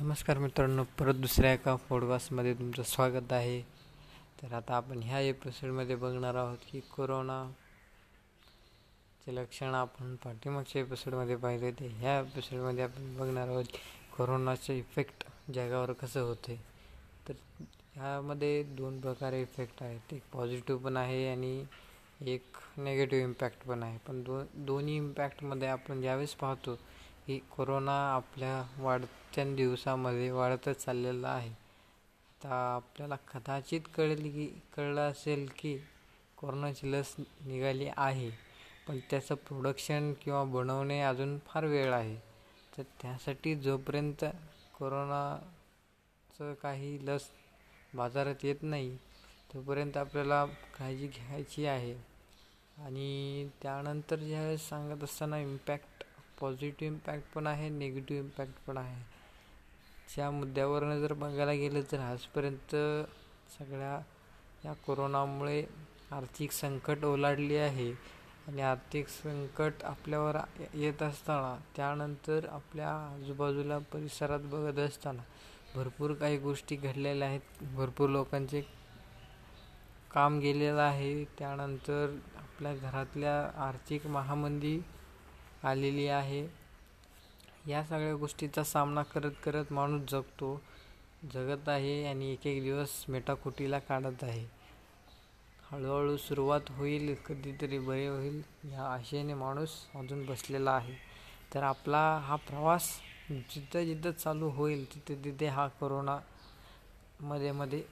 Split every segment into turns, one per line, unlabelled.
नमस्कार मित्रांनो परत दुसऱ्या एका पॉडकास्टमध्ये तुमचं स्वागत आहे. तर आता आपण ह्या एपिसोडमध्ये बघणार आहोत की कोरोनाचे लक्षण आपण पाठीमागच्या एपिसोडमध्ये पाहिले ते. ह्या एपिसोडमध्ये आपण बघणार आहोत कोरोनाचे इफेक्ट जगावर कसं होते तर ह्यामध्ये दोन प्रकारे इफेक्ट आहेत. एक पॉझिटिव्ह पण आहे आणि एक नेगेटिव्ह इम्पॅक्ट पण आहे. पण दो दोन्ही इम्पॅक्टमध्ये आपण ज्यावेळेस पाहतो की कोरोना आपल्या वाढत्या दिवसामध्ये वाढतच चाललेला आहे. आता आपल्याला कदाचित कळेल की कळलं असेल की कोरोनाची लस निघाली आहे पण त्याचं प्रोडक्शन किंवा बनवणे अजून फार वेळ आहे. तर त्यासाठी जोपर्यंत कोरोनाचं काही लस बाजारात येत नाही तोपर्यंत आपल्याला काळजी घ्यायची आहे. आणि त्यानंतर ज्यावेळेस सांगत असताना इम्पॅक्ट पॉझिटिव्ह इम्पॅक्ट पण आहे निगेटिव्ह इम्पॅक्ट पण आहे. ज्या मुद्द्यावरनं जर बघायला गेलं तर आजपर्यंत सगळ्या या कोरोनामुळे आर्थिक संकट ओलाडली आहे. आणि आर्थिक संकट आपल्यावर येत असताना त्यानंतर आपल्या आजूबाजूला परिसरात बघत असताना भरपूर काही गोष्टी घडलेल्या आहेत. भरपूर लोकांचे काम गेलेलं आहे. त्यानंतर आपल्या घरातल्या आर्थिक महामंदी आलेली आहे. या सगळ्या गोष्टीचा सामना करत करत माणूस जगतो. जगत आहे आणि एक एक दिवस मेटाकुटीला काढत आहे. हळूहळू सुरुवात होईल कधीतरी बरे होईल ह्या आशेने माणूस अजून बसलेला आहे. तर आपला हा प्रवास जिथं जिथं चालू होईल तिथे तिथे हा कोरोना मध्ये मध्ये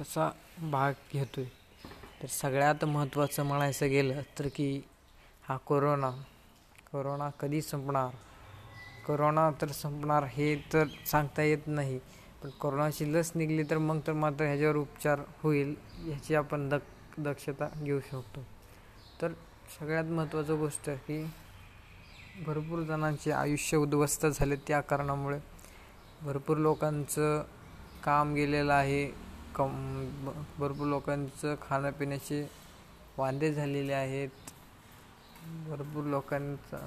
तसा भाग घेतो आहे तर सगळ्यात महत्त्वाचं म्हणायचं गेलं तर की हा कोरोना करोना कधी संपणार? करोना तर संपणार हे तर सांगता येत नाही. पण करोनाची लस निघली तर मग तर मात्र ह्याच्यावर उपचार होईल ह्याची आपण दक दक्षता घेऊ शकतो. तर सगळ्यात महत्त्वाचं गोष्ट की भरपूर जणांचे आयुष्य उद्ध्वस्त झाले त्या कारणामुळे. भरपूर लोकांचं काम गेलेलं आहे कम भरपूर लोकांचं खाण्यापिण्याचे वांदे झालेले आहेत. भरपूर लोकांचा.